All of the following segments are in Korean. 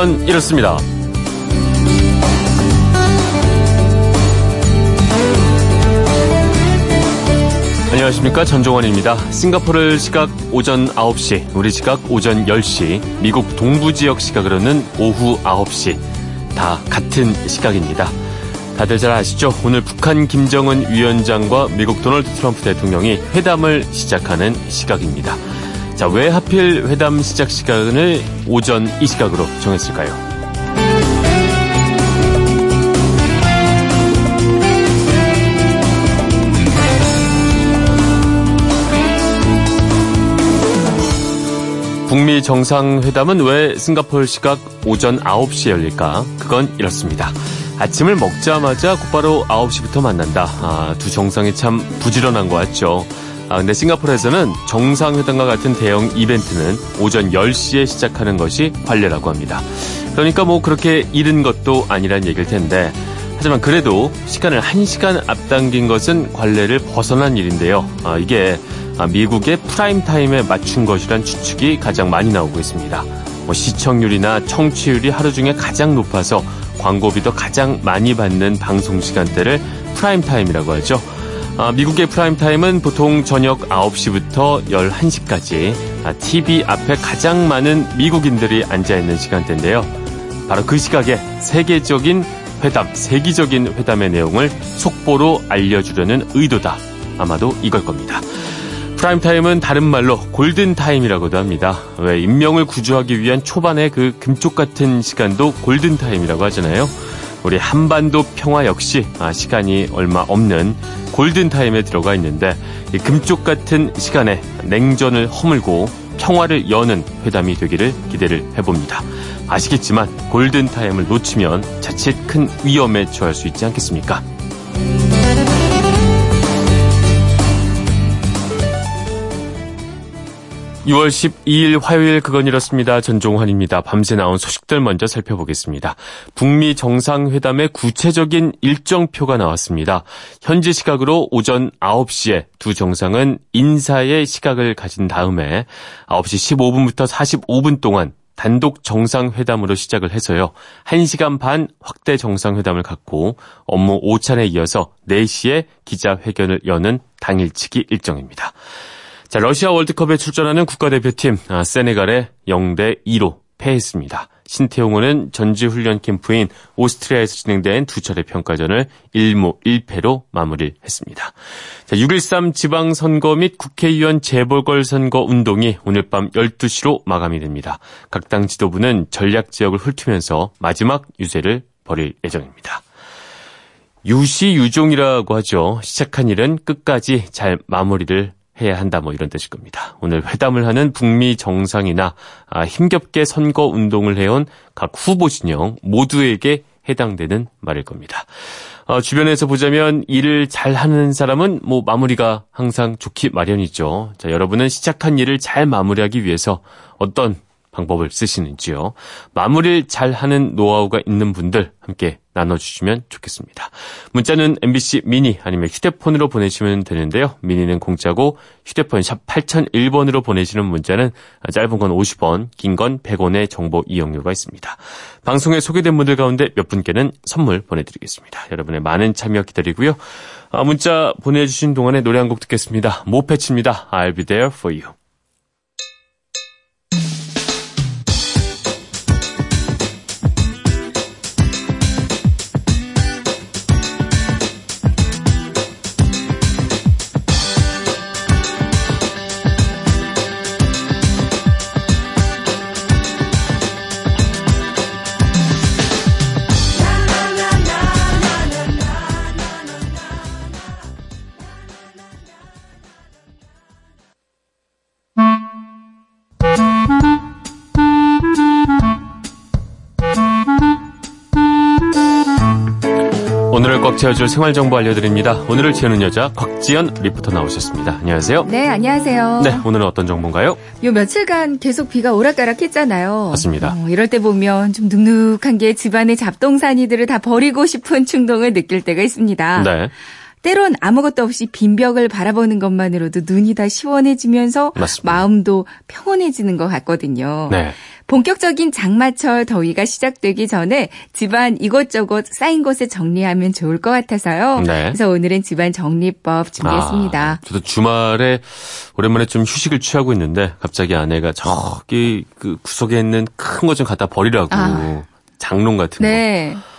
그건 이렇습니다. 안녕하십니까 전종원입니다. 싱가포르 시각 오전 9시, 우리 시각 오전 10시, 미국 동부 지역 시각으로는 오후 9시 다 같은 시각입니다. 다들 잘 아시죠? 오늘 북한 김정은 위원장과 미국 도널드 트럼프 대통령이 회담을 시작하는 시각입니다. 자, 왜 하필 회담 시작 시간을 오전 이 시각으로 정했을까요? 북미 정상회담은 왜 싱가포르 시각 오전 9시에 열릴까? 그건 이렇습니다. 아침을 먹자마자 곧바로 9시부터 만난다. 아, 두 정상이 참 부지런한 것 같죠. 아, 근데 싱가포르에서는 정상회담과 같은 대형 이벤트는 오전 10시에 시작하는 것이 관례라고 합니다. 그러니까 뭐 그렇게 이른 것도 아니란 얘기일 텐데, 하지만 그래도 시간을 1시간 앞당긴 것은 관례를 벗어난 일인데요. 아, 이게 아, 미국의 프라임 타임에 맞춘 것이란 추측이 가장 많이 나오고 있습니다. 뭐 시청률이나 청취율이 하루 중에 가장 높아서 광고비도 가장 많이 받는 방송 시간대를 프라임 타임이라고 하죠. 아, 미국의 프라임 타임은 보통 저녁 9시부터 11시까지 TV 앞에 가장 많은 미국인들이 앉아 있는 시간대인데요. 바로 그 시각에 세계적인 회담, 세계적인 회담의 내용을 속보로 알려주려는 의도다. 아마도 이걸 겁니다. 프라임타임은 다른 말로 골든타임이라고도 합니다. 왜 인명을 구조하기 위한 초반의 그 금쪽 같은 시간도 골든타임이라고 하잖아요. 우리 한반도 평화 역시 아, 시간이 얼마 없는 골든타임에 들어가 있는데 이 금쪽 같은 시간에 냉전을 허물고 평화를 여는 회담이 되기를 기대를 해봅니다. 아시겠지만 골든타임을 놓치면 자칫 큰 위험에 처할 수 있지 않겠습니까? 6월 12일 화요일 그건 이렇습니다. 전종환입니다. 밤새 나온 소식들 먼저 살펴보겠습니다. 북미 정상회담의 구체적인 일정표가 나왔습니다. 현지 시각으로 오전 9시에 두 정상은 인사의 시각을 가진 다음에 9시 15분부터 45분 동안 단독 정상회담으로 시작을 해서요. 1시간 반 확대 정상회담을 갖고 업무 5차례에 이어서 4시에 기자회견을 여는 당일치기 일정입니다. 자, 러시아 월드컵에 출전하는 국가대표팀 아, 세네갈에 0대 2로 패했습니다. 신태용은 전지훈련 캠프인 오스트리아에서 진행된 두 차례 평가전을 1무 1패로 마무리했습니다. 자, 6.13 지방선거 및 국회의원 재보궐선거 운동이 오늘 밤 12시로 마감이 됩니다. 각 당 지도부는 전략 지역을 훑으면서 마지막 유세를 벌일 예정입니다. 유시유종이라고 하죠. 시작한 일은 끝까지 잘 마무리를 해야 한다 뭐 이런 뜻일 겁니다. 오늘 회담을 하는 북미 정상이나 아, 힘겹게 선거 운동을 해온 각 후보 진영 모두에게 해당되는 말일 겁니다. 어, 주변에서 보자면 일을 잘 하는 사람은 뭐 마무리가 항상 좋기 마련이죠. 자, 여러분은 시작한 일을 잘 마무리하기 위해서 어떤 방법을 쓰시는지요. 마무리를 잘 하는 노하우가 있는 분들 함께 나눠주시면 좋겠습니다. 문자는 MBC 미니 아니면 휴대폰으로 보내시면 되는데요. 미니는 공짜고 휴대폰 샵 8001번으로 보내시는 문자는 짧은 건 50원, 긴 건 100원의 정보 이용료가 있습니다. 방송에 소개된 분들 가운데 몇 분께는 선물 보내드리겠습니다. 여러분의 많은 참여 기다리고요. 아, 문자 보내주신 동안에 노래 한 곡 듣겠습니다. 모패치입니다. I'll be there for you. 채워줄 생활 정보 알려드립니다. 오늘을 채우는 여자 곽지연 리포터 나오셨습니다. 안녕하세요. 네, 안녕하세요. 네, 오늘은 어떤 정보인가요? 요 며칠간 계속 비가 오락가락했잖아요. 맞습니다. 어, 이럴 때 보면 좀 눅눅한 게 집안의 잡동사니들을 다 버리고 싶은 충동을 느낄 때가 있습니다. 네. 때론 아무것도 없이 빈 벽을 바라보는 것만으로도 눈이 다 시원해지면서 맞습니다. 마음도 평온해지는 것 같거든요. 네. 본격적인 장마철 더위가 시작되기 전에 집안 이것저것 쌓인 곳에 정리하면 좋을 것 같아서요. 네. 그래서 오늘은 집안 정리법 준비했습니다. 아, 저도 주말에 오랜만에 좀 휴식을 취하고 있는데 갑자기 아내가 저기 그 구석에 있는 큰 거 좀 갖다 버리라고 아. 장롱 같은 네. 거.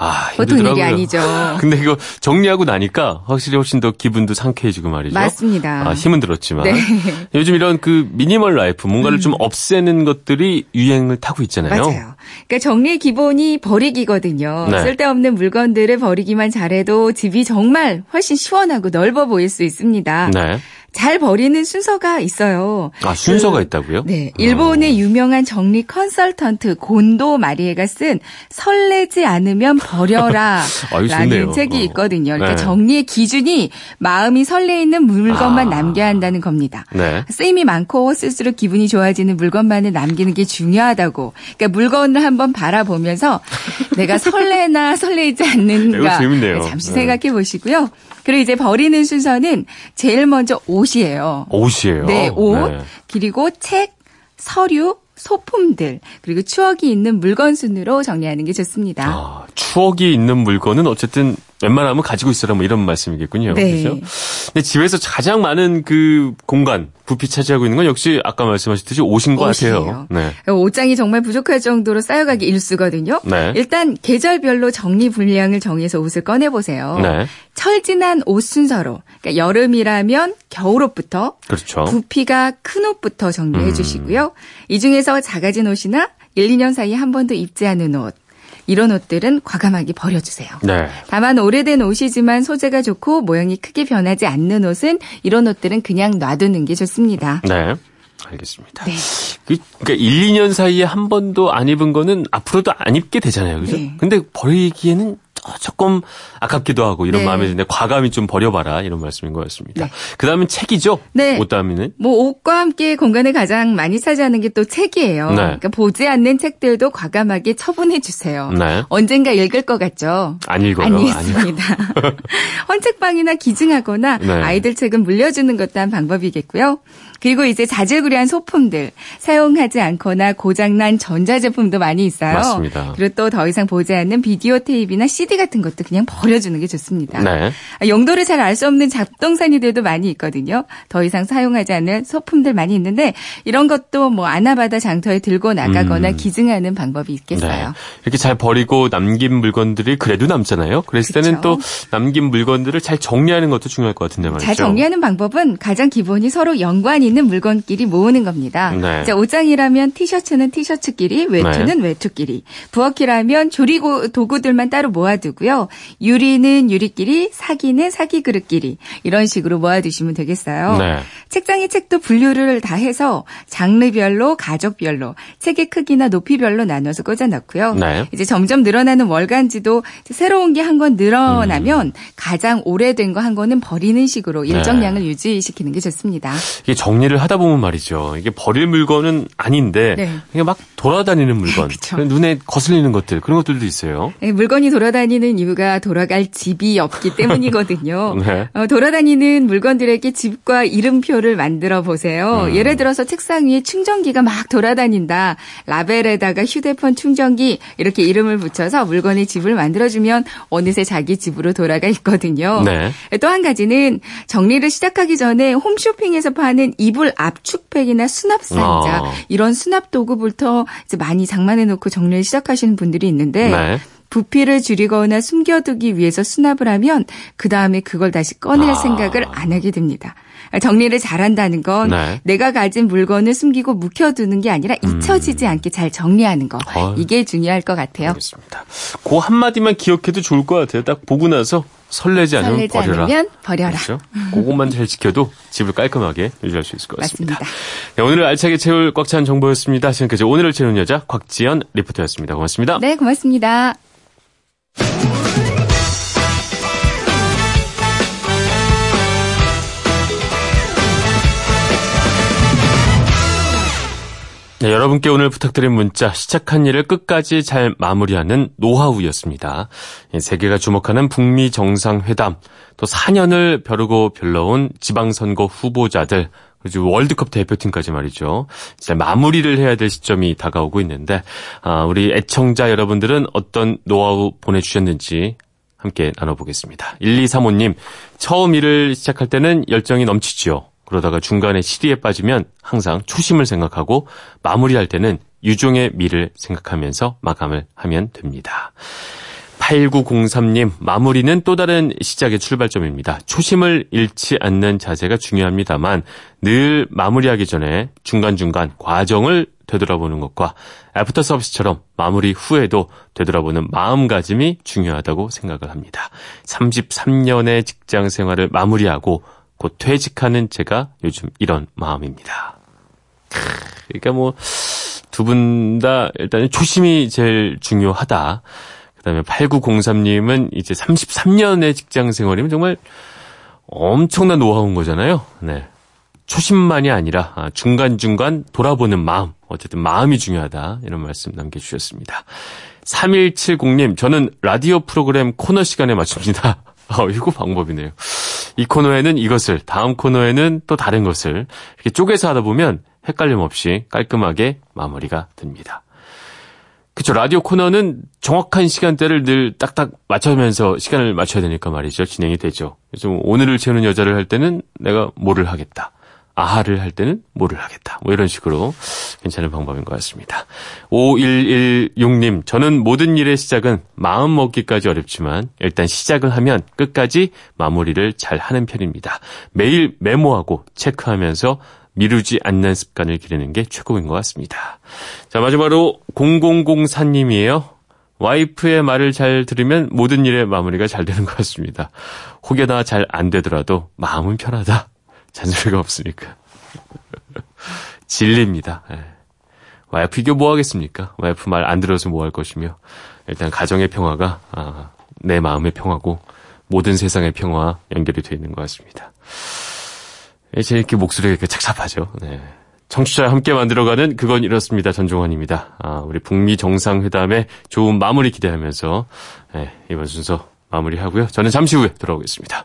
아, 보통 일이 아니죠. 근데 이거 정리하고 나니까 확실히 훨씬 더 기분도 상쾌해지고 말이죠. 맞습니다. 아, 힘은 들었지만. 네. 요즘 이런 그 minimal life, 뭔가를 음. 좀 없애는 것들이 유행을 타고 있잖아요. 맞아요. 그러니까 정리의 기본이 버리기거든요. 네. 쓸데없는 물건들을 버리기만 잘해도 집이 정말 훨씬 시원하고 넓어 보일 수 있습니다. 네. 잘 버리는 순서가 있어요. 아, 순서가 그, 있다고요? 네. 일본의 어. 유명한 정리 컨설턴트 곤도 마리에가 쓴 설레지 않으면 버려라 아, 라는 책이 어. 있거든요. 그러니까 네. 정리의 기준이 마음이 설레 있는 물건만 아. 남겨야 한다는 겁니다. 네. 쓰임이 많고 쓸수록 기분이 좋아지는 물건만을 남기는 게 중요하다고. 그러니까 물건을 한번 바라보면서 내가 설레나 설레지 않는가 잠시 네. 생각해 보시고요. 그리고 이제 버리는 순서는 제일 먼저 옷이에요. 옷이에요. 네, 옷. 네. 그리고 책, 서류, 소품들 그리고 추억이 있는 물건 순으로 정리하는 게 좋습니다. 아, 추억이 있는 물건은 어쨌든 웬만하면 가지고 있어라 뭐 이런 말씀이겠군요. 네. 그렇죠? 근데 집에서 가장 많은 그 공간 부피 차지하고 있는 건 역시 아까 말씀하셨듯이 옷인 것 옷이에요. 같아요. 네. 옷장이 정말 부족할 정도로 쌓여가기 일수거든요. 네. 일단 계절별로 정리 분량을 정해서 옷을 꺼내 보세요. 네. 철진한 옷 순서로 그러니까 여름이라면 겨울옷부터 그렇죠. 부피가 큰 옷부터 정리해 음. 주시고요. 이 중에서 작아진 옷이나 1, 2년 사이에 한 번도 입지 않은 옷 이런 옷들은 과감하게 버려주세요. 네. 다만 오래된 옷이지만 소재가 좋고 모양이 크게 변하지 않는 옷은 이런 옷들은 그냥 놔두는 게 좋습니다. 네. 알겠습니다. 네. 그, 그러니까 1, 2년 사이에 한 번도 안 입은 거는 앞으로도 안 입게 되잖아요. 그죠? 네. 근데 버리기에는 조금 아깝기도 하고 이런 네. 마음이 드는데 과감히 좀 버려봐라 이런 말씀인 것 같습니다. 네. 그 다음은 책이죠? 네. 옷 다음에는? 뭐 옷과 함께 공간을 가장 많이 차지하는 게 또 책이에요. 네. 그러니까 보지 않는 책들도 과감하게 처분해 주세요. 네. 언젠가 읽을 것 같죠? 안 읽어요. 아니겠습니다. 헌책방이나 기증하거나 네. 아이들 책은 물려주는 것도 한 방법이겠고요. 그리고 이제 자질구레한 소품들 사용하지 않거나 고장난 전자제품도 많이 있어요. 맞습니다. 그리고 또 더 이상 보지 않는 비디오 테이프나 CD 같은 것도 그냥 버려주는 게 좋습니다. 네. 용도를 잘 알 수 없는 잡동사니들도 많이 있거든요. 더 이상 사용하지 않는 소품들 많이 있는데 이런 것도 뭐 아나바다 장터에 들고 나가거나 음. 기증하는 방법이 있겠어요. 네. 이렇게 잘 버리고 남긴 물건들이 그래도 남잖아요. 그랬을 그렇죠. 때는 또 남긴 물건들을 잘 정리하는 것도 중요할 것 같은데 말이죠. 잘 정리하는 방법은 가장 기본이 서로 연관이 있는 물건끼리 모으는 겁니다. 네. 자, 옷장이라면 티셔츠는 티셔츠끼리, 외투는 네. 외투끼리, 부엌이라면 조리 도구들만 따로 모아두고요. 유리는 유리끼리, 사기는 사기 그릇끼리 이런 식으로 모아두시면 되겠어요. 네. 책장의 책도 분류를 다 해서 장르별로, 가족별로, 책의 크기나 높이별로 나눠서 꽂아놓고요. 네. 이제 점점 늘어나는 월간지도 새로운 게 한 권 늘어나면 음. 가장 오래된 거 한 권은 버리는 식으로 일정량을 네. 유지시키는 게 좋습니다. 이게 정 리를 하다 보면 말이죠. 이게 버릴 물건은 아닌데 네. 이게 막 돌아다니는 물건, 눈에 거슬리는 것들 그런 것들도 있어요. 네, 물건이 돌아다니는 이유가 돌아갈 집이 없기 때문이거든요. 네. 어, 돌아다니는 물건들에게 집과 이름표를 만들어 보세요. 음. 예를 들어서 책상 위에 충전기가 막 돌아다닌다. 라벨에다가 휴대폰 충전기 이렇게 이름을 붙여서 물건의 집을 만들어주면 어느새 자기 집으로 돌아가 있거든요. 네. 또한 가지는 정리를 시작하기 전에 홈쇼핑에서 파는 이불 압축팩이나 수납 상자 어. 이런 수납 도구부터 이제 많이 장만해 놓고 정리를 시작하시는 분들이 있는데 네. 부피를 줄이거나 숨겨두기 위해서 수납을 하면 그 다음에 그걸 다시 꺼낼 아. 생각을 안 하게 됩니다. 정리를 잘한다는 건 네. 내가 가진 물건을 숨기고 묵혀두는 게 아니라 음. 잊혀지지 음. 않게 잘 정리하는 거. 어. 이게 중요할 것 같아요. 알겠습니다. 그 한마디만 기억해도 좋을 것 같아요. 딱 보고 나서 설레지 않으면 설레지 버려라. 않으면 버려라. 그렇죠? 그것만 잘 지켜도 집을 깔끔하게 유지할 수 있을 것 같습니다. 맞습니다. 네, 오늘 알차게 채울 꽉 찬 정보였습니다. 지금까지 오늘을 채우는 여자 곽지연 리포터였습니다. 고맙습니다. 네, 고맙습니다. 네, 여러분께 오늘 부탁드린 문자 시작한 일을 끝까지 잘 마무리하는 노하우였습니다. 예, 세계가 주목하는 북미 정상회담, 또 4년을 벼르고 별러온 지방선거 후보자들 그리고 월드컵 대표팀까지 말이죠. 이제 마무리를 해야 될 시점이 다가오고 있는데 아, 우리 애청자 여러분들은 어떤 노하우 보내주셨는지 함께 나눠보겠습니다. 1235님, 처음 일을 시작할 때는 열정이 넘치지요. 그러다가 중간에 시리에 빠지면 항상 초심을 생각하고 마무리할 때는 유종의 미를 생각하면서 마감을 하면 됩니다. 8903님, 마무리는 또 다른 시작의 출발점입니다. 초심을 잃지 않는 자세가 중요합니다만 늘 마무리하기 전에 중간중간 과정을 되돌아보는 것과 애프터 서비스처럼 마무리 후에도 되돌아보는 마음가짐이 중요하다고 생각을 합니다. 33년의 직장 생활을 마무리하고 곧 퇴직하는 제가 요즘 이런 마음입니다. 그러니까 뭐 두 분 다 일단은 초심이 제일 중요하다. 그다음에 8903님은 이제 33년의 직장 생활이면 정말 엄청난 노하우인 거잖아요. 네. 초심만이 아니라 아, 중간중간 돌아보는 마음, 어쨌든 마음이 중요하다. 이런 말씀 남겨주셨습니다. 3170님, 저는 라디오 프로그램 코너 시간에 맞춥니다. 아, 이거 방법이네요. 이 코너에는 이것을, 다음 코너에는 또 다른 것을 이렇게 쪼개서 하다 보면 헷갈림 없이 깔끔하게 마무리가 됩니다. 그쵸. 라디오 코너는 정확한 시간대를 늘 딱딱 맞춰면서 시간을 맞춰야 되니까 말이죠. 진행이 되죠. 그래서 오늘을 채우는 여자를 할 때는 내가 뭐를 하겠다. 아하를 할 때는 뭐를 하겠다. 뭐 이런 식으로 괜찮은 방법인 것 같습니다. 5116님, 저는 모든 일의 시작은 마음 먹기까지 어렵지만 일단 시작을 하면 끝까지 마무리를 잘 하는 편입니다. 매일 메모하고 체크하면서 미루지 않는 습관을 기르는 게 최고인 것 같습니다. 자, 마지막으로 0004님이에요. 와이프의 말을 잘 들으면 모든 일의 마무리가 잘 되는 것 같습니다. 혹여나 잘 안 되더라도 마음은 편하다. 잔소리가 없으니까. 진리입니다. 네. 와이프 이게 뭐 하겠습니까? 와이프 말 안 들어서 뭐 할 것이며 일단 가정의 평화가 아, 내 마음의 평화고 모든 세상의 평화와 연결이 되어 있는 것 같습니다. 제 이렇게 목소리가 이렇게 착잡하죠. 네. 청취자와 함께 만들어가는 그건 이렇습니다. 전종환입니다. 아, 우리 북미 정상회담의 좋은 마무리 기대하면서 네, 이번 순서 마무리하고요. 저는 잠시 후에 돌아오겠습니다.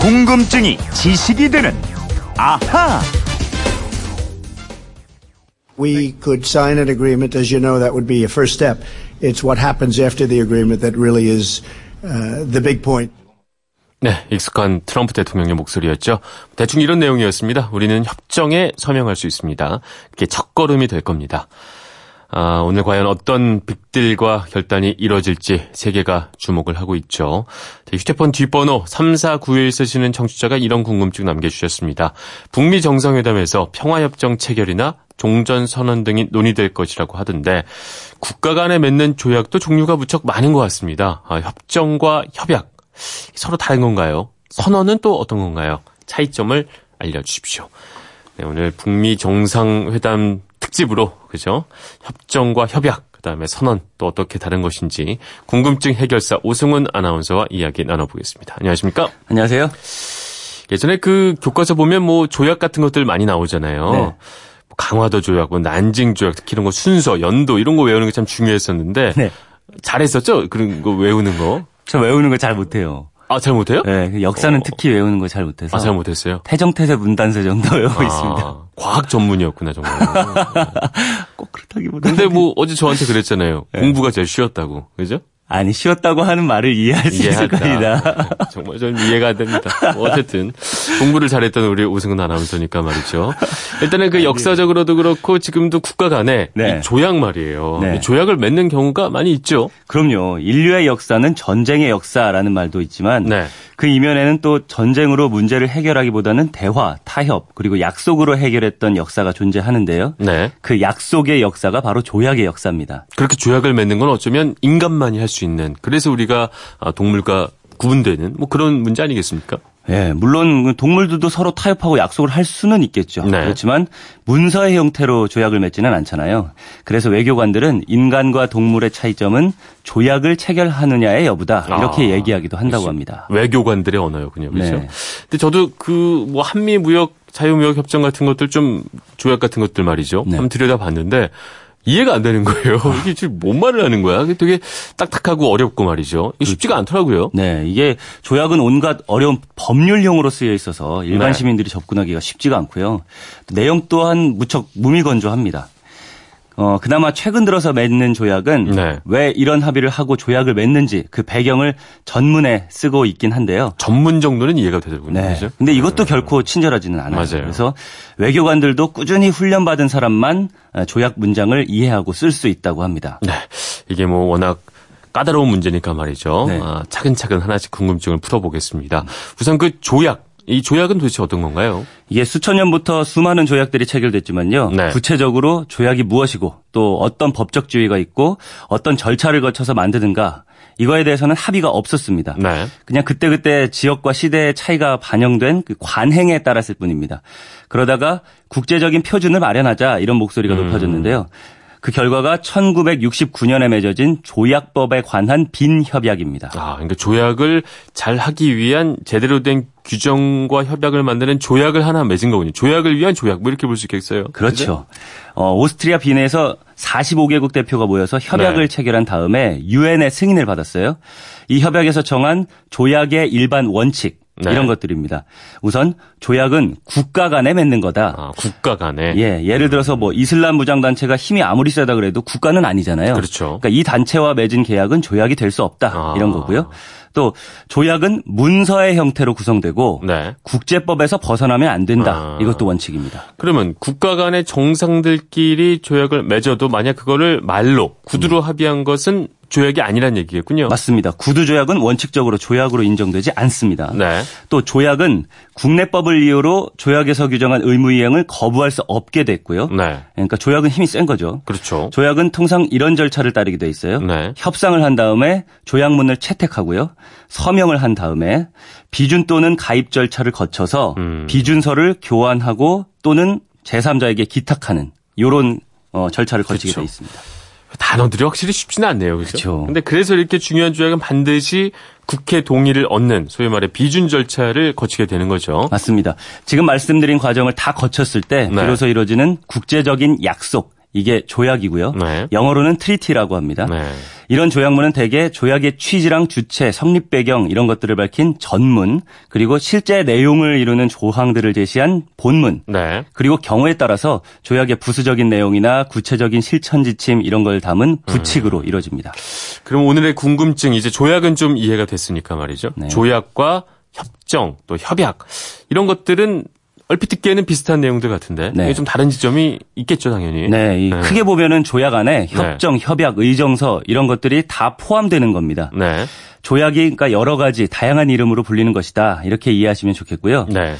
궁금증이 지식이 되는 아하. We could sign an agreement, as you know, that would be a first step. It's what happens after the agreement that really is uh, the big point. 네, 익숙한 트럼프 대통령의 목소리였죠. 대충 이런 내용이었습니다. 우리는 협정에 서명할 수 있습니다. 그게 첫걸음이 될 겁니다. 아, 오늘 과연 어떤 빅딜과 결단이 이뤄질지 세계가 주목을 하고 있죠. 휴대폰 뒷번호 3491 쓰시는 청취자가 이런 궁금증 남겨주셨습니다. 북미 정상회담에서 평화협정 체결이나 종전선언 등이 논의될 것이라고 하던데 국가 간에 맺는 조약도 종류가 무척 많은 것 같습니다. 아, 협정과 협약 서로 다른 건가요? 선언은 또 어떤 건가요? 차이점을 알려주십시오. 네, 오늘 북미 정상회담 특집으로 그죠? 협정과 협약 그다음에 선언 또 어떻게 다른 것인지 궁금증 해결사 오승훈 아나운서와 이야기 나눠보겠습니다. 안녕하십니까? 안녕하세요. 예전에 그 교과서 보면 뭐 조약 같은 것들 많이 나오잖아요. 네. 뭐 강화도 조약, 뭐 난징 조약, 특히 이런 거 순서, 연도 이런 거 외우는 게 참 중요했었는데 네. 잘했었죠? 그런 거 외우는 거. 저 외우는 거 잘 못해요. 아, 잘 못해요? 네, 그 역사는 어. 특히 외우는 거 잘 못해서. 아, 잘 못했어요? 태정태세 문단세 정도 외우고 아, 있습니다. 과학 전문이었구나, 정말. 꼭 그렇다기보다. 근데 뭐 어제 저한테 그랬잖아요. 네. 공부가 제일 쉬웠다고. 그죠? 아니 쉬었다고 하는 말을 이해할 수 이해하다. 있을 겁니다. 정말 좀 이해가 됩니다. 뭐 어쨌든 공부를 잘했던 우리 오승훈 아나운서니까 말이죠. 일단은 그 역사적으로도 그렇고 지금도 국가 간에 네. 조약 말이에요. 네. 조약을 맺는 경우가 많이 있죠. 그럼요. 인류의 역사는 전쟁의 역사라는 말도 있지만 네. 그 이면에는 또 전쟁으로 문제를 해결하기보다는 대화, 타협, 그리고 약속으로 해결했던 역사가 존재하는데요. 네. 그 약속의 역사가 바로 조약의 역사입니다. 그렇게 조약을 맺는 건 어쩌면 인간만이 할 수 있는 그래서 우리가 아, 동물과 구분되는 뭐 그런 문제 아니겠습니까? 예, 물론 동물들도 서로 타협하고 약속을 할 수는 있겠죠. 네. 그렇지만 문서의 형태로 조약을 맺지는 않잖아요. 그래서 외교관들은 인간과 동물의 차이점은 조약을 체결하느냐의 여부다 이렇게 아, 얘기하기도 한다고 그렇지. 합니다. 외교관들의 언어였군요. 그렇죠. 네. 근데 저도 그 뭐 한미 무역 자유무역 협정 같은 것들 좀 조약 같은 것들 말이죠. 네. 한번 들여다봤는데 이해가 안 되는 거예요. 이게 지금 뭔 말을 하는 거야? 되게 딱딱하고 어렵고 말이죠. 이게 쉽지가 않더라고요. 네, 이게 조약은 온갖 어려운 법률형으로 쓰여 있어서 일반 네. 시민들이 접근하기가 쉽지가 않고요. 내용 또한 무척 무미건조합니다. 어, 그나마 최근 들어서 맺는 조약은 네. 왜 이런 합의를 하고 조약을 맺는지 그 배경을 전문에 쓰고 있긴 한데요. 전문 정도는 이해가 되더군요. 네. 그죠? 근데 이것도 네. 결코 친절하지는 않아요. 맞아요. 그래서 외교관들도 꾸준히 훈련받은 사람만 조약 문장을 이해하고 쓸 수 있다고 합니다. 네. 이게 뭐 워낙 까다로운 문제니까 말이죠. 네. 아, 차근차근 하나씩 궁금증을 풀어보겠습니다. 우선 그 조약 이 조약은 도대체 어떤 건가요? 이게 수천 년부터 수많은 조약들이 체결됐지만요. 네. 구체적으로 조약이 무엇이고 또 어떤 법적 지위가 있고 어떤 절차를 거쳐서 만드는가 이거에 대해서는 합의가 없었습니다. 네. 그냥 그때그때 지역과 시대의 차이가 반영된 그 관행에 따랐을 뿐입니다. 그러다가 국제적인 표준을 마련하자 이런 목소리가 음. 높아졌는데요. 그 결과가 1969년에 맺어진 조약법에 관한 빈 협약입니다. 아, 그러니까 조약을 잘 하기 위한 제대로 된 규정과 협약을 만드는 조약을 하나 맺은 거군요. 조약을 위한 조약, 뭐 이렇게 볼 수 있겠어요. 그렇죠. 어, 오스트리아 빈에서 45개국 대표가 모여서 협약을 네. 체결한 다음에 유엔의 승인을 받았어요. 이 협약에서 정한 조약의 일반 원칙, 네. 이런 것들입니다. 우선 조약은 국가 간에 맺는 거다. 아, 국가 간에. 예, 예를 들어서 뭐 이슬람 무장 단체가 힘이 아무리 세다 그래도 국가는 아니잖아요. 그렇죠. 그러니까 이 단체와 맺은 계약은 조약이 될 수 없다. 아. 이런 거고요. 또 조약은 문서의 형태로 구성되고 네. 국제법에서 벗어나면 안 된다. 아. 이것도 원칙입니다. 그러면 국가 간의 정상들끼리 조약을 맺어도 만약 그거를 말로 구두로 음. 합의한 것은 조약이 아니란 얘기겠군요. 맞습니다. 구두 조약은 원칙적으로 조약으로 인정되지 않습니다. 네. 또 조약은 국내법을 이유로 조약에서 규정한 의무 이행을 거부할 수 없게 됐고요. 네. 그러니까 조약은 힘이 센 거죠. 그렇죠. 조약은 통상 이런 절차를 따르게 돼 있어요. 네. 협상을 한 다음에 조약문을 채택하고요. 서명을 한 다음에 비준 또는 가입 절차를 거쳐서 음. 비준서를 교환하고 또는 제3자에게 기탁하는 이런 어, 절차를 거치게 그렇죠. 돼 있습니다. 단어들이 확실히 쉽지는 않네요. 그렇죠. 근데 그래서 이렇게 중요한 조약은 반드시 국회 동의를 얻는 소위 말해 비준 절차를 거치게 되는 거죠. 맞습니다. 지금 말씀드린 과정을 다 거쳤을 때 네. 비로소 이루어지는 국제적인 약속 이게 조약이고요. 네. 영어로는 treaty라고 합니다. 네. 이런 조약문은 대개 조약의 취지랑 주체, 성립 배경 이런 것들을 밝힌 전문, 그리고 실제 내용을 이루는 조항들을 제시한 본문, 네. 그리고 경우에 따라서 조약의 부수적인 내용이나 구체적인 실천 지침 이런 걸 담은 부칙으로 음. 이루어집니다. 그럼 오늘의 궁금증 이제 조약은 좀 이해가 됐으니까 말이죠. 네. 조약과 협정 또 협약 이런 것들은 얼핏 듣기에는 비슷한 내용들 같은데 네. 좀 다른 지점이 있겠죠 당연히. 네, 네. 크게 보면은 조약 안에 네. 협정, 네. 협약, 의정서 이런 것들이 다 포함되는 겁니다. 네. 조약이 그러니까 여러 가지 다양한 이름으로 불리는 것이다 이렇게 이해하시면 좋겠고요. 네.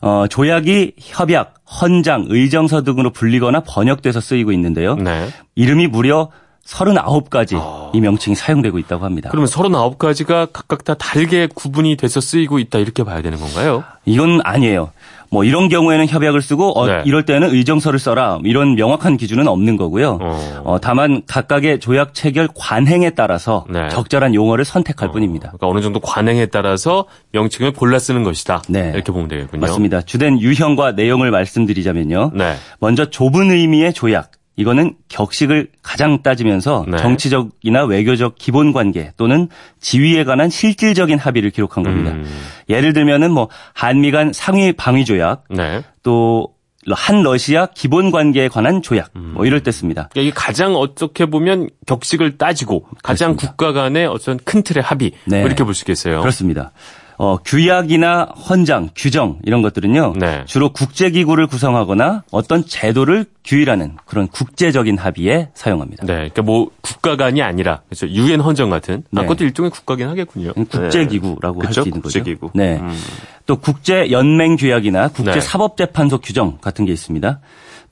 어, 조약이 협약, 헌장, 의정서 등으로 불리거나 번역돼서 쓰이고 있는데요. 네. 이름이 무려 39가지 어... 이 명칭이 사용되고 있다고 합니다. 그러면 39가지가 각각 다 다르게 구분이 돼서 쓰이고 있다 이렇게 봐야 되는 건가요? 이건 아니에요. 뭐 이런 경우에는 협약을 쓰고 어, 네. 이럴 때는 의정서를 써라 이런 명확한 기준은 없는 거고요. 어. 어, 다만 각각의 조약 체결 관행에 따라서 네. 적절한 용어를 선택할 어. 뿐입니다. 그러니까 어느 정도 관행에 따라서 명칭을 골라 쓰는 것이다. 네. 이렇게 보면 되겠군요. 맞습니다. 주된 유형과 내용을 말씀드리자면요. 네. 먼저 좁은 의미의 조약. 이거는 격식을 가장 따지면서 네. 정치적이나 외교적 기본 관계 또는 지위에 관한 실질적인 합의를 기록한 겁니다. 음. 예를 들면은 뭐 한미 간 상위 방위 조약 네. 또한 러시아 기본 관계에 관한 조약 뭐 이럴 때 씁니다. 그러니까 이게 가장 어떻게 보면 격식을 따지고 가장 그렇습니다. 국가 간의 어떤 큰 틀의 합의 네. 뭐 이렇게 볼 수 있겠어요. 그렇습니다. 어, 규약이나 헌장, 규정 이런 것들은요. 네. 주로 국제기구를 구성하거나 어떤 제도를 규율하는 그런 국제적인 합의에 사용합니다. 네, 그러니까 뭐 국가 간이 아니라 그렇죠. 유엔 헌정 같은 네. 아, 그것도 일종의 국가긴 하겠군요. 음, 국제기구라고 네. 할수 있는 거죠. 국제기구. 네. 음. 또 국제연맹 규약이나 국제사법재판소 규정 같은 게 있습니다.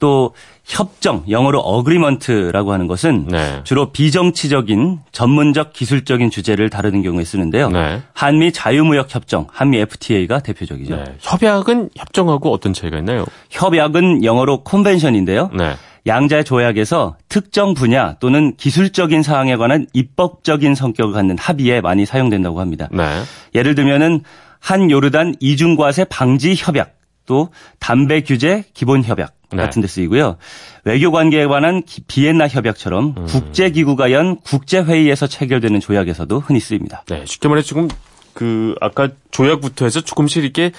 또 협정, 영어로 어그리먼트라고 하는 것은 네. 주로 비정치적인 전문적 기술적인 주제를 다루는 경우에 쓰는데요. 네. 한미 자유무역 협정, 한미 FTA가 대표적이죠. 네. 협약은 협정하고 어떤 차이가 있나요? 협약은 영어로 컨벤션인데요. 네. 양자의 조약에서 특정 분야 또는 기술적인 사항에 관한 입법적인 성격을 갖는 합의에 많이 사용된다고 합니다. 네. 예를 들면은 한 요르단 이중과세 방지 협약, 또 담배 규제 기본 협약 네. 같은 데 쓰이고요. 외교 관계에 관한 비엔나 협약처럼 음. 국제 기구가 연 국제 회의에서 체결되는 조약에서도 흔히 쓰입니다. 네, 쉽게 말해 지금 그 아까 조약부터 해서 조금씩 이렇게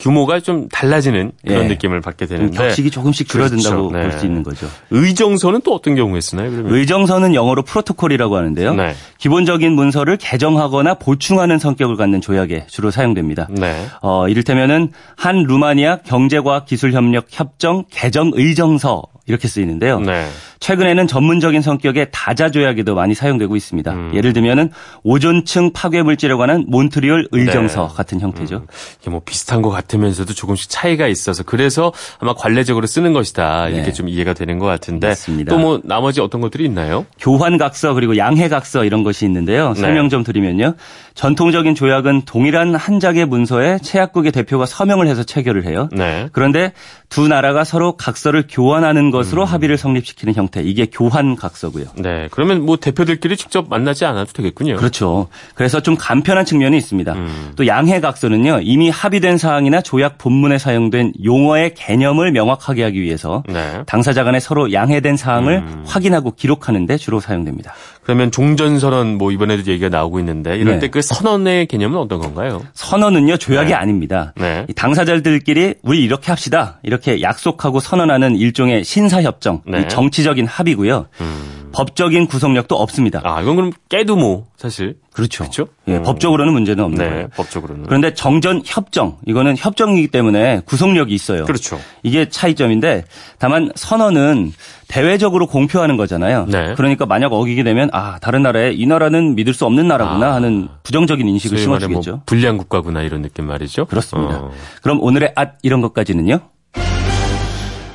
규모가 좀 달라지는 그런 예. 느낌을 받게 되는데 격식이 조금씩 줄어든다고 그렇죠. 네. 볼수 있는 거죠. 의정서는 또 어떤 경우에 쓰나요? 그러면? 의정서는 영어로 프로토콜이라고 하는데요. 네. 기본적인 문서를 개정하거나 보충하는 성격을 갖는 조약에 주로 사용됩니다. 네. 어, 이를테면은 한 루마니아 경제과학기술협력 협정 개정 의정서 이렇게 쓰이는데요. 네. 최근에는 전문적인 성격의 다자 조약에도 많이 사용되고 있습니다. 음. 예를 들면은 오존층 파괴 물질에 관한 몬트리올 의정서 네. 같은 형태죠. 음. 이게 뭐 비슷한 것 같으면서도 조금씩 차이가 있어서 그래서 아마 관례적으로 쓰는 것이다 이렇게 네. 좀 이해가 되는 것 같은데 또 뭐 나머지 어떤 것들이 있나요? 교환각서 그리고 양해각서 이런 것이 있는데요. 네. 설명 좀 드리면요. 전통적인 조약은 동일한 한 장의 문서에 최약국의 대표가 서명을 해서 체결을 해요. 네. 그런데 두 나라가 서로 각서를 교환하는 것 으로 음. 합의를 성립시키는 형태. 이게 교환 각서고요. 네. 그러면 뭐 대표들끼리 직접 만나지 않아도 되겠군요. 그렇죠. 그래서 좀 간편한 측면이 있습니다. 음. 또 양해 각서는요. 이미 합의된 사항이나 조약 본문에 사용된 용어의 개념을 명확하게 하기 위해서 네. 당사자 간에 서로 양해된 사항을 음. 확인하고 기록하는 데 주로 사용됩니다. 그러면 종전선언 뭐 이번에도 얘기가 나오고 있는데 이럴 네. 때그 선언의 개념은 어떤 건가요? 선언은요 조약이 네. 아닙니다. 네. 당사자들끼리 우리 이렇게 합시다 이렇게 약속하고 선언하는 일종의 신사협정, 네. 정치적인 합의고요. 음. 법적인 구속력도 없습니다. 아 이건 그럼 깨도 뭐 사실 그렇죠. 그렇죠? 예, 음. 법적으로는 문제는 없는 네, 거예요. 법적으로는. 그런데 정전 협정 이거는 협정이기 때문에 구속력이 있어요. 그렇죠. 이게 차이점인데 다만 선언은 대외적으로 공표하는 거잖아요. 네. 그러니까 만약 어기게 되면 아 다른 나라에 이 나라는 믿을 수 없는 나라구나 아. 하는 부정적인 인식을 심어주겠죠. 뭐 불량 국가구나 이런 느낌 말이죠. 그렇습니다. 어. 그럼 오늘의 앗 이런 것까지는요.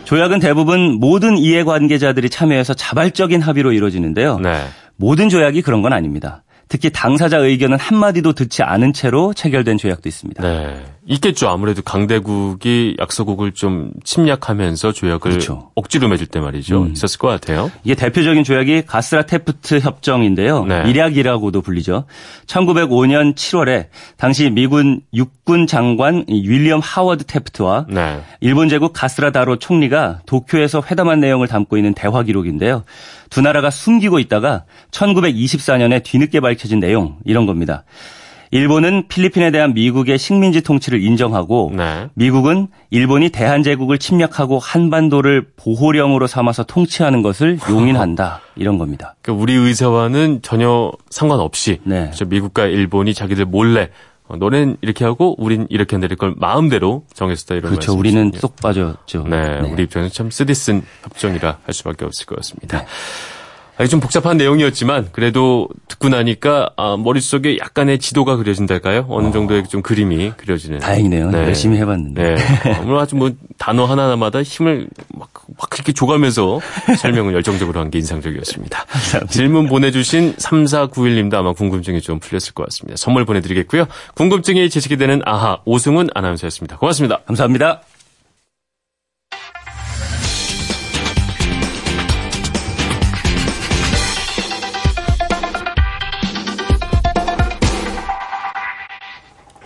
조약은 대부분 모든 이해관계자들이 참여해서 자발적인 합의로 이루어지는데요. 네. 모든 조약이 그런 건 아닙니다. 특히 당사자 의견은 한마디도 듣지 않은 채로 체결된 조약도 있습니다. 네. 있겠죠. 아무래도 강대국이 약소국을 좀 침략하면서 조약을 그렇죠. 억지로 맺을 때 말이죠. 음. 있었을 것 같아요. 이게 대표적인 조약이 가스라 테프트 협정인데요. 네. 일약이라고도 불리죠. 1905년 7월에 당시 미군 육군 장관 윌리엄 하워드 테프트와 네. 일본 제국 가스라 다로 총리가 도쿄에서 회담한 내용을 담고 있는 대화 기록인데요. 두 나라가 숨기고 있다가 1924년에 뒤늦게 밝혀진 내용 이런 겁니다. 일본은 필리핀에 대한 미국의 식민지 통치를 인정하고 네. 미국은 일본이 대한제국을 침략하고 한반도를 보호령으로 삼아서 통치하는 것을 용인한다 이런 겁니다. 그러니까 우리 의사와는 전혀 상관없이 네. 미국과 일본이 자기들 몰래 어, 너는 이렇게 하고 우린 이렇게 내릴 걸 마음대로 정했다 이런 그렇죠. 우리는 쏙 빠졌죠. 네, 네, 우리 입장에서 참 쓰디쓴 협정이라 할 수밖에 없을 것 같습니다. 네. 좀 복잡한 내용이었지만 그래도 듣고 나니까 아, 머릿속에 약간의 지도가 그려진달까요? 어느 어. 정도의 좀 그림이 그려지는. 다행이네요. 네. 열심히 해봤는데. 네. 오늘 아주 뭐 단어 하나하나마다 힘을 막, 막 그렇게 줘가면서 설명을 열정적으로 한 게 인상적이었습니다. 질문 보내주신 3491님도 아마 궁금증이 좀 풀렸을 것 같습니다. 선물 보내드리겠고요. 궁금증이 지식이 되는 아하 오승훈 아나운서였습니다. 고맙습니다. 감사합니다.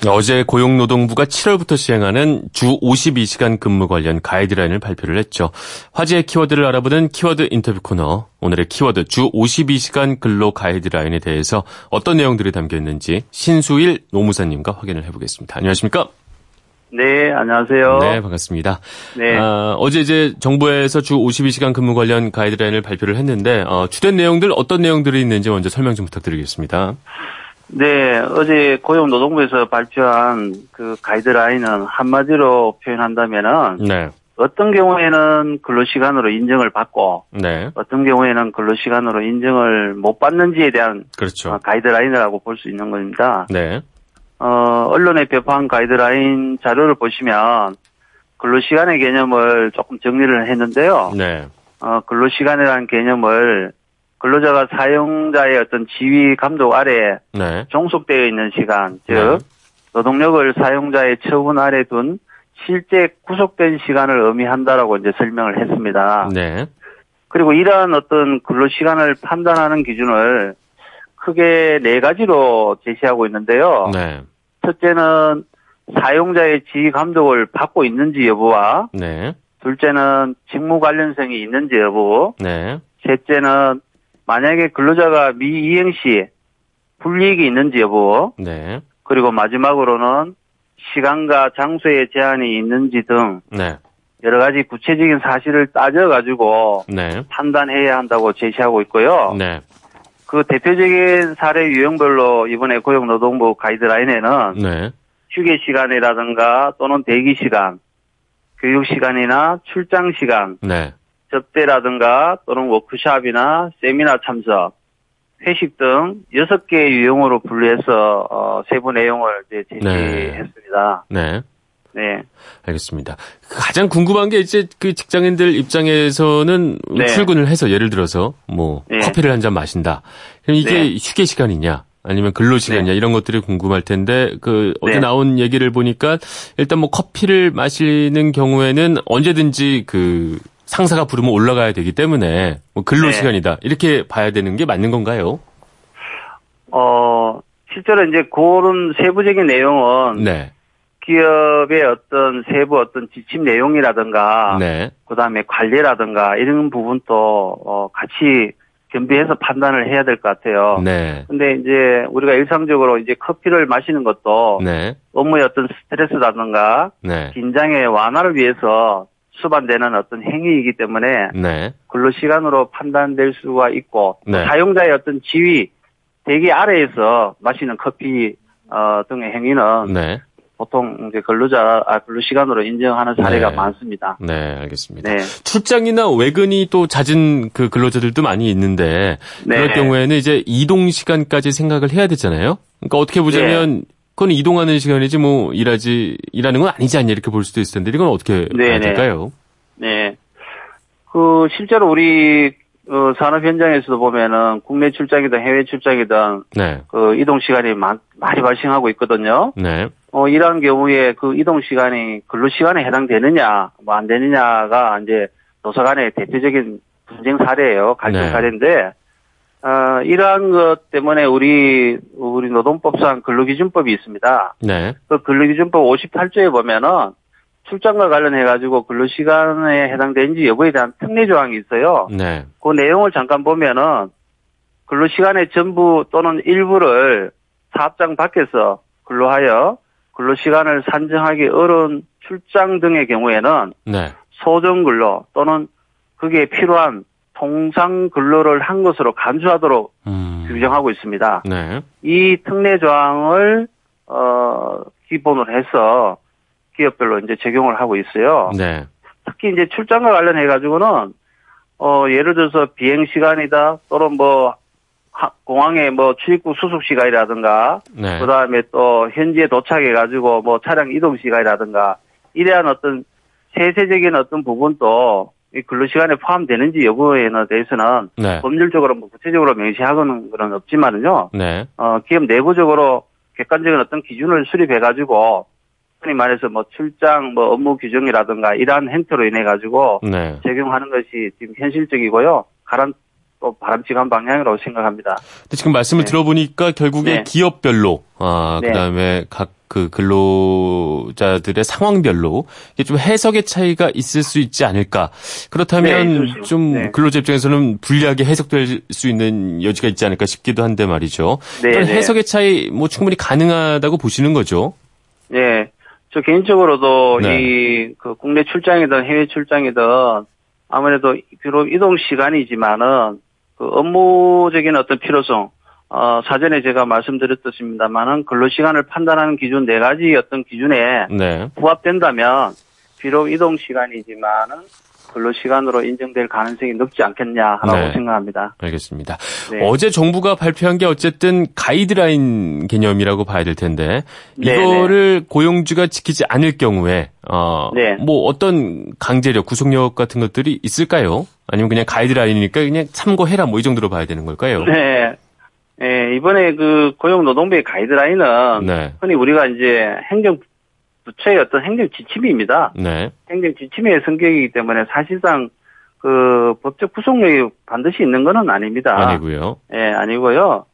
어제 고용노동부가 7월부터 시행하는 주 52시간 근무 관련 가이드라인을 발표를 했죠. 화제의 키워드를 알아보는 키워드 인터뷰 코너. 오늘의 키워드 주 52시간 근로 가이드라인에 대해서 어떤 내용들이 담겨 있는지 신수일 노무사님과 확인을 해보겠습니다. 안녕하십니까? 네, 안녕하세요. 네, 반갑습니다. 네. 아, 어제 이제 정부에서 주 52시간 근무 관련 가이드라인을 발표를 했는데 어, 주된 내용들 어떤 내용들이 있는지 먼저 설명 좀 부탁드리겠습니다. 네, 어제 고용노동부에서 발표한 그 가이드라인은 한마디로 표현한다면은 네. 어떤 경우에는 근로시간으로 인정을 받고 네. 어떤 경우에는 근로시간으로 인정을 못 받는지에 대한 그렇죠. 어, 가이드라인이라고 볼 수 있는 겁니다. 네. 어, 언론에 배포한 가이드라인 자료를 보시면 근로시간의 개념을 조금 정리를 했는데요. 네. 어, 근로시간이라는 개념을 근로자가 사용자의 어떤 지위 감독 아래 네. 종속되어 있는 시간, 즉 네. 노동력을 사용자의 처분 아래 둔 실제 구속된 시간을 의미한다라고 이제 설명을 했습니다. 네. 그리고 이러한 어떤 근로 시간을 판단하는 기준을 크게 네 가지로 제시하고 있는데요. 네. 첫째는 사용자의 지휘 감독을 받고 있는지 여부와 네. 둘째는 직무 관련성이 있는지 여부 네. 셋째는 만약에 근로자가 미이행 시 불이익이 있는지 여부 네. 그리고 마지막으로는 시간과 장소에 제한이 있는지 등 네. 여러 가지 구체적인 사실을 따져가지고 네. 판단해야 한다고 제시하고 있고요. 네. 그 대표적인 사례 유형별로 이번에 고용노동부 가이드라인에는 네. 휴게 시간이라든가 또는 대기 시간, 교육 시간이나 출장 시간, 네. 접대라든가 또는 워크샵이나 세미나 참석, 회식 등 여섯 개의 유형으로 분류해서 어, 세부 내용을 이제 제시했습니다. 네. 네. 알겠습니다. 가장 궁금한 게 이제 그 직장인들 입장에서는 네. 출근을 해서 예를 들어서 뭐 네. 커피를 한 잔 마신다. 그럼 이게 네. 휴게 시간이냐? 아니면 근로 시간이냐 네. 이런 것들이 궁금할 텐데 그 어제 네. 나온 얘기를 보니까 일단 뭐 커피를 마시는 경우에는 언제든지 그 상사가 부르면 올라가야 되기 때문에 뭐 근로 네. 시간이다 이렇게 봐야 되는 게 맞는 건가요? 어 실제로 이제 그런 세부적인 내용은 네. 기업의 어떤 세부 어떤 지침 내용이라든가 네. 그다음에 관리라든가 이런 부분도 어 같이 겸비해서 판단을 해야 될 것 같아요. 네. 근데 이제 우리가 일상적으로 이제 커피를 마시는 것도 네. 업무의 어떤 스트레스라든가 네. 긴장의 완화를 위해서 수반되는 어떤 행위이기 때문에 네. 근로 시간으로 판단될 수가 있고 네. 사용자의 어떤 지위 대기 아래에서 마시는 커피 어, 등의 행위는 네. 보통 이제 근로자 아, 근로 시간으로 인정하는 사례가 네. 많습니다. 네, 알겠습니다. 네. 출장이나 외근이 또 잦은 그 근로자들도 많이 있는데 네. 그럴 경우에는 이제 이동 시간까지 생각을 해야 되잖아요. 그러니까 어떻게 보자면 네. 그건 이동하는 시간이지 뭐 일하지 일하는 건 아니지 않냐 이렇게 볼 수도 있을 텐데 이건 어떻게 네, 봐야 네. 될까요? 네. 그 실제로 우리 어, 산업 현장에서도 보면은 국내 출장이든 해외 출장이든 네. 그 이동 시간이 많, 많이 발생하고 있거든요. 네. 어, 이런 경우에 그 이동 시간이 근로 시간에 해당되느냐, 뭐 안 되느냐가 이제 노사 간의 대표적인 분쟁 사례예요. 갈등 네. 사례인데, 어, 이러한 것 때문에 우리, 우리 노동법상 근로기준법이 있습니다. 네. 그 근로기준법 58조에 보면은 출장과 관련해 가지고 근로시간에 해당되는지 여부에 대한 특례 조항이 있어요. 네. 그 내용을 잠깐 보면은 근로시간의 전부 또는 일부를 사업장 밖에서 근로하여 근로시간을 산정하기 어려운 출장 등의 경우에는 네. 소정 근로 또는 그게 필요한 통상 근로를 한 것으로 간주하도록 음. 규정하고 있습니다. 네. 이 특례 조항을 어 기본으로 해서 기업별로 이제 적용을 하고 있어요. 네. 특히 이제 출장과 관련해 가지고는 어 예를 들어서 비행 시간이다 또는 뭐 공항에 뭐 출입국 수속 시간이라든가 네. 그다음에 또 현지에 도착해 가지고 뭐 차량 이동 시간이라든가 이러한 어떤 세세적인 어떤 부분도 이 근로 시간에 포함되는지 여부에 대해서는 네. 법률적으로 뭐 구체적으로 명시하고는 그런 없지만은요. 네. 어 기업 내부적으로 객관적인 어떤 기준을 수립해 가지고 흔히 말해서 뭐 출장 뭐 업무 규정이라든가 이러한 행태로 인해 가지고 네. 적용하는 것이 지금 현실적이고요. 가람 또 바람직한 방향이라고 생각합니다. 근데 지금 말씀을 네. 들어보니까 결국에 네. 기업별로 아 네. 그다음에 각 그 근로자들의 상황별로 이게 좀 해석의 차이가 있을 수 있지 않을까. 그렇다면 네, 그렇죠. 좀 네. 근로자 입장에서는 불리하게 해석될 수 있는 여지가 있지 않을까 싶기도 한데 말이죠. 네, 해석의 차이 뭐 충분히 가능하다고 보시는 거죠. 네. 저 개인적으로도 이 그 국내 출장이든 해외 출장이든 아무래도 비록 이동 시간이지만은 그 업무적인 어떤 필요성, 어, 사전에 제가 말씀드렸습니다만은 근로시간을 판단하는 기준 네 가지 어떤 기준에 네. 부합된다면 비록 이동 시간이지만은 근로 시간으로 인정될 가능성이 높지 않겠냐라고 네. 생각합니다. 알겠습니다. 네. 어제 정부가 발표한 게 어쨌든 가이드라인 개념이라고 봐야 될 텐데 네, 이거를 네. 고용주가 지키지 않을 경우에 어, 네. 뭐 어떤 강제력, 구속력 같은 것들이 있을까요? 아니면 그냥 가이드라인이니까 그냥 참고해라 뭐 이 정도로 봐야 되는 걸까요? 네. 네, 이번에 그 고용노동부의 가이드라인은 네. 흔히 우리가 이제 행정 부처의 어떤 행정 지침입니다. 네. 행정 지침의 성격이기 때문에 사실상 그 법적 구속력이 반드시 있는 것은 아닙니다. 아니고요. 예, 네, 아니고요.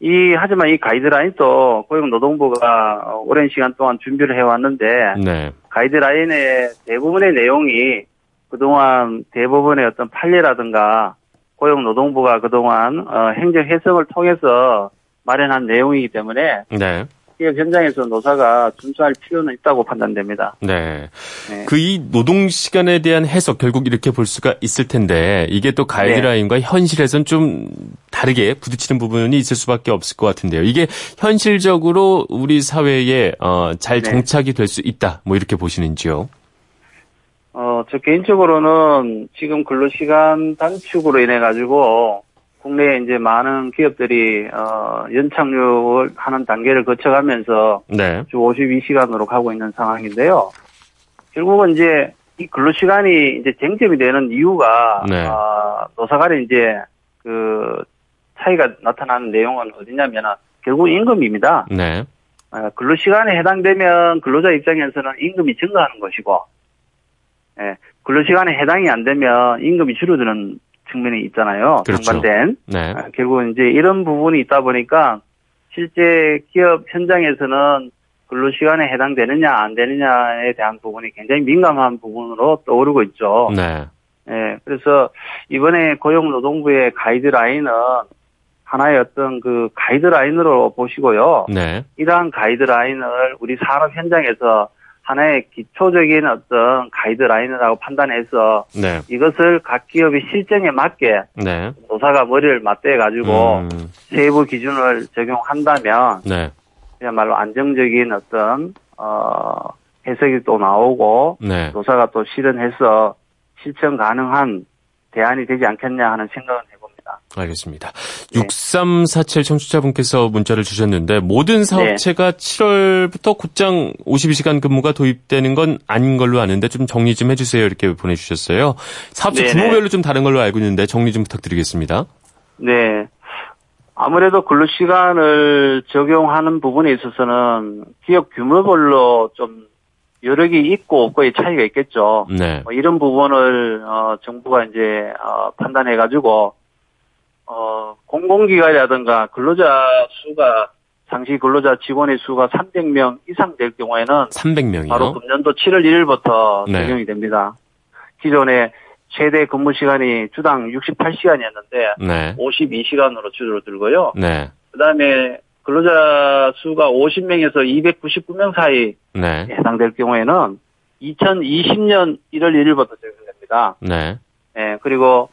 이 하지만 이 가이드라인도 고용노동부가 오랜 시간 동안 준비를 해왔는데 네. 가이드라인의 대부분의 내용이 그동안 대부분의 어떤 판례라든가 고용노동부가 그동안 어, 행정 해석을 통해서 마련한 내용이기 때문에 네. 기업 현장에서 노사가 준수할 필요는 있다고 판단됩니다. 네. 네. 그 이 노동 시간에 대한 해석 결국 이렇게 볼 수가 있을 텐데 이게 또 가이드라인과 네. 현실에선 좀 다르게 부딪히는 부분이 있을 수밖에 없을 것 같은데요. 이게 현실적으로 우리 사회에 어, 잘 네. 정착이 될 수 있다. 뭐 이렇게 보시는지요? 어, 저 개인적으로는 지금 근로시간 단축으로 인해 가지고 국내에 이제 많은 기업들이 어, 연착륙을 하는 단계를 거쳐가면서 네. 주 52시간으로 가고 있는 상황인데요. 결국은 이제 이 근로시간이 이제 쟁점이 되는 이유가 네. 어, 노사 간에 이제 그 차이가 나타나는 내용은 어디냐면 결국 임금입니다. 네. 어, 근로시간에 해당되면 근로자 입장에서는 임금이 증가하는 것이고, 예, 근로시간에 해당이 안 되면 임금이 줄어드는 측면이 있잖아요. 그렇죠. 상반된. 네. 아, 결국은 이제 이런 부분이 있다 보니까 실제 기업 현장에서는 근로시간에 해당되느냐 안 되느냐에 대한 부분이 굉장히 민감한 부분으로 떠오르고 있죠. 네. 네. 그래서 이번에 고용노동부의 가이드라인은 하나의 어떤 그 가이드라인으로 보시고요. 네. 이러한 가이드라인을 우리 산업 현장에서 하나의 기초적인 어떤 가이드라인이라고 판단해서 네. 이것을 각 기업의 실정에 맞게 네. 노사가 머리를 맞대 가지고 음. 세부 기준을 적용한다면 네. 그야말로 안정적인 어떤 어 해석이 또 나오고 네. 노사가 또 실현해서 실천 가능한 대안이 되지 않겠냐 하는 생각은. 알겠습니다. 네. 6347 청취자분께서 문자를 주셨는데 모든 사업체가 네. 7월부터 곧장 52시간 근무가 도입되는 건 아닌 걸로 아는데 좀 정리 좀 해주세요 이렇게 보내주셨어요. 사업체 네네. 규모별로 좀 다른 걸로 알고 있는데 정리 좀 부탁드리겠습니다. 네. 아무래도 근로 시간을 적용하는 부분에 있어서는 기업 규모별로 좀 여력이 있고 없고의 차이가 있겠죠. 네. 뭐 이런 부분을 어, 정부가 이제 어, 판단해가지고 어, 공공기관이라든가 근로자 수가 당시 근로자 직원의 수가 300명 이상 될 경우에는 300명이요? 바로 금년도 7월 1일부터 네. 적용이 됩니다. 기존에 최대 근무 시간이 주당 68시간이었는데 네. 52시간으로 줄어들고요. 네. 그다음에 근로자 수가 50명에서 299명 사이 네. 해당될 경우에는 2020년 1월 1일부터 적용됩니다. 네. 네. 그리고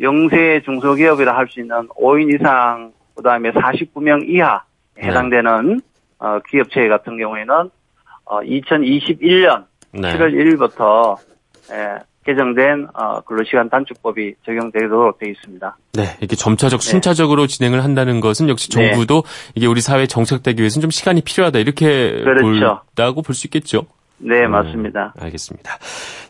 영세 중소기업이라 할 수 있는 5인 이상 그다음에 49명 이하 해당되는 어, 기업체 같은 경우에는 어, 2021년 네. 7월 1일부터 예, 개정된 어, 근로시간 단축법이 적용되도록 되어 있습니다. 네, 이렇게 점차적 네. 순차적으로 네. 진행을 한다는 것은 역시 네. 정부도 네. 이게 우리 사회에 정착되기 위해서는 좀 시간이 필요하다 이렇게 그렇죠. 볼다고 볼 수 있겠죠. 네, 맞습니다. 음, 알겠습니다.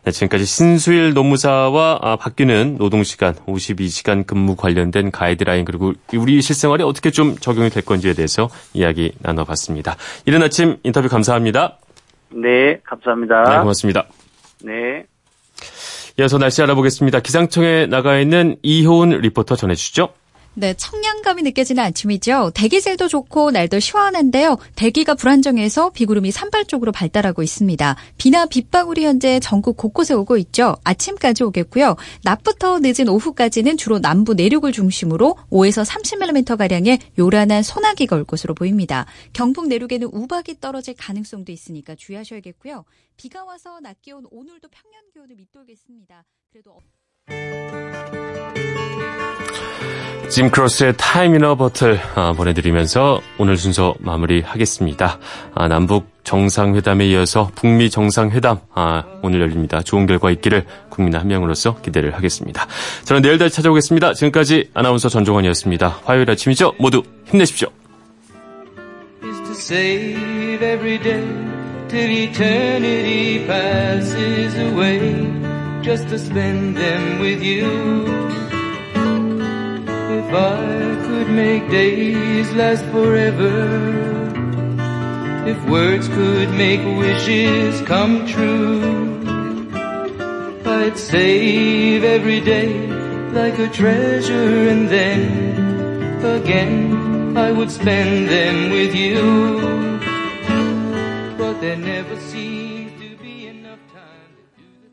네, 지금까지 신수일 노무사와 아, 바뀌는 노동시간, 52시간 근무 관련된 가이드라인 그리고 우리 실생활에 어떻게 좀 적용이 될 건지에 대해서 이야기 나눠봤습니다. 이른 아침 인터뷰 감사합니다. 네, 감사합니다. 네, 고맙습니다. 네. 이어서 날씨 알아보겠습니다. 기상청에 나가 있는 이효은 리포터 전해주시죠. 네, 청량감이 느껴지는 아침이죠. 대기질도 좋고 날도 시원한데요. 대기가 불안정해서 비구름이 산발 쪽으로 발달하고 있습니다. 비나 빗방울이 현재 전국 곳곳에 오고 있죠. 아침까지 오겠고요. 낮부터 늦은 오후까지는 주로 남부 내륙을 중심으로 5에서 30mm 가량의 요란한 소나기가 올 것으로 보입니다. 경북 내륙에는 우박이 떨어질 가능성도 있으니까 주의하셔야겠고요. 비가 와서 낮 기온 오늘도 평년 기온을 밑돌겠습니다. 그래도 Jim Croce의 Time in a Bottle 아, 보내드리면서 오늘 순서 마무리하겠습니다. 아, 남북 정상회담에 이어서 북미 정상회담 아, 오늘 열립니다. 좋은 결과 있기를 국민 한 명으로서 기대를 하겠습니다. 저는 내일 다시 찾아오겠습니다. 지금까지 아나운서 전종원이었습니다. 화요일 아침이죠. 모두 힘내십시오. just to spend them with you. If I could make days last forever, if words could make wishes come true, I'd save every day like a treasure and then again I would spend them with you. But they're never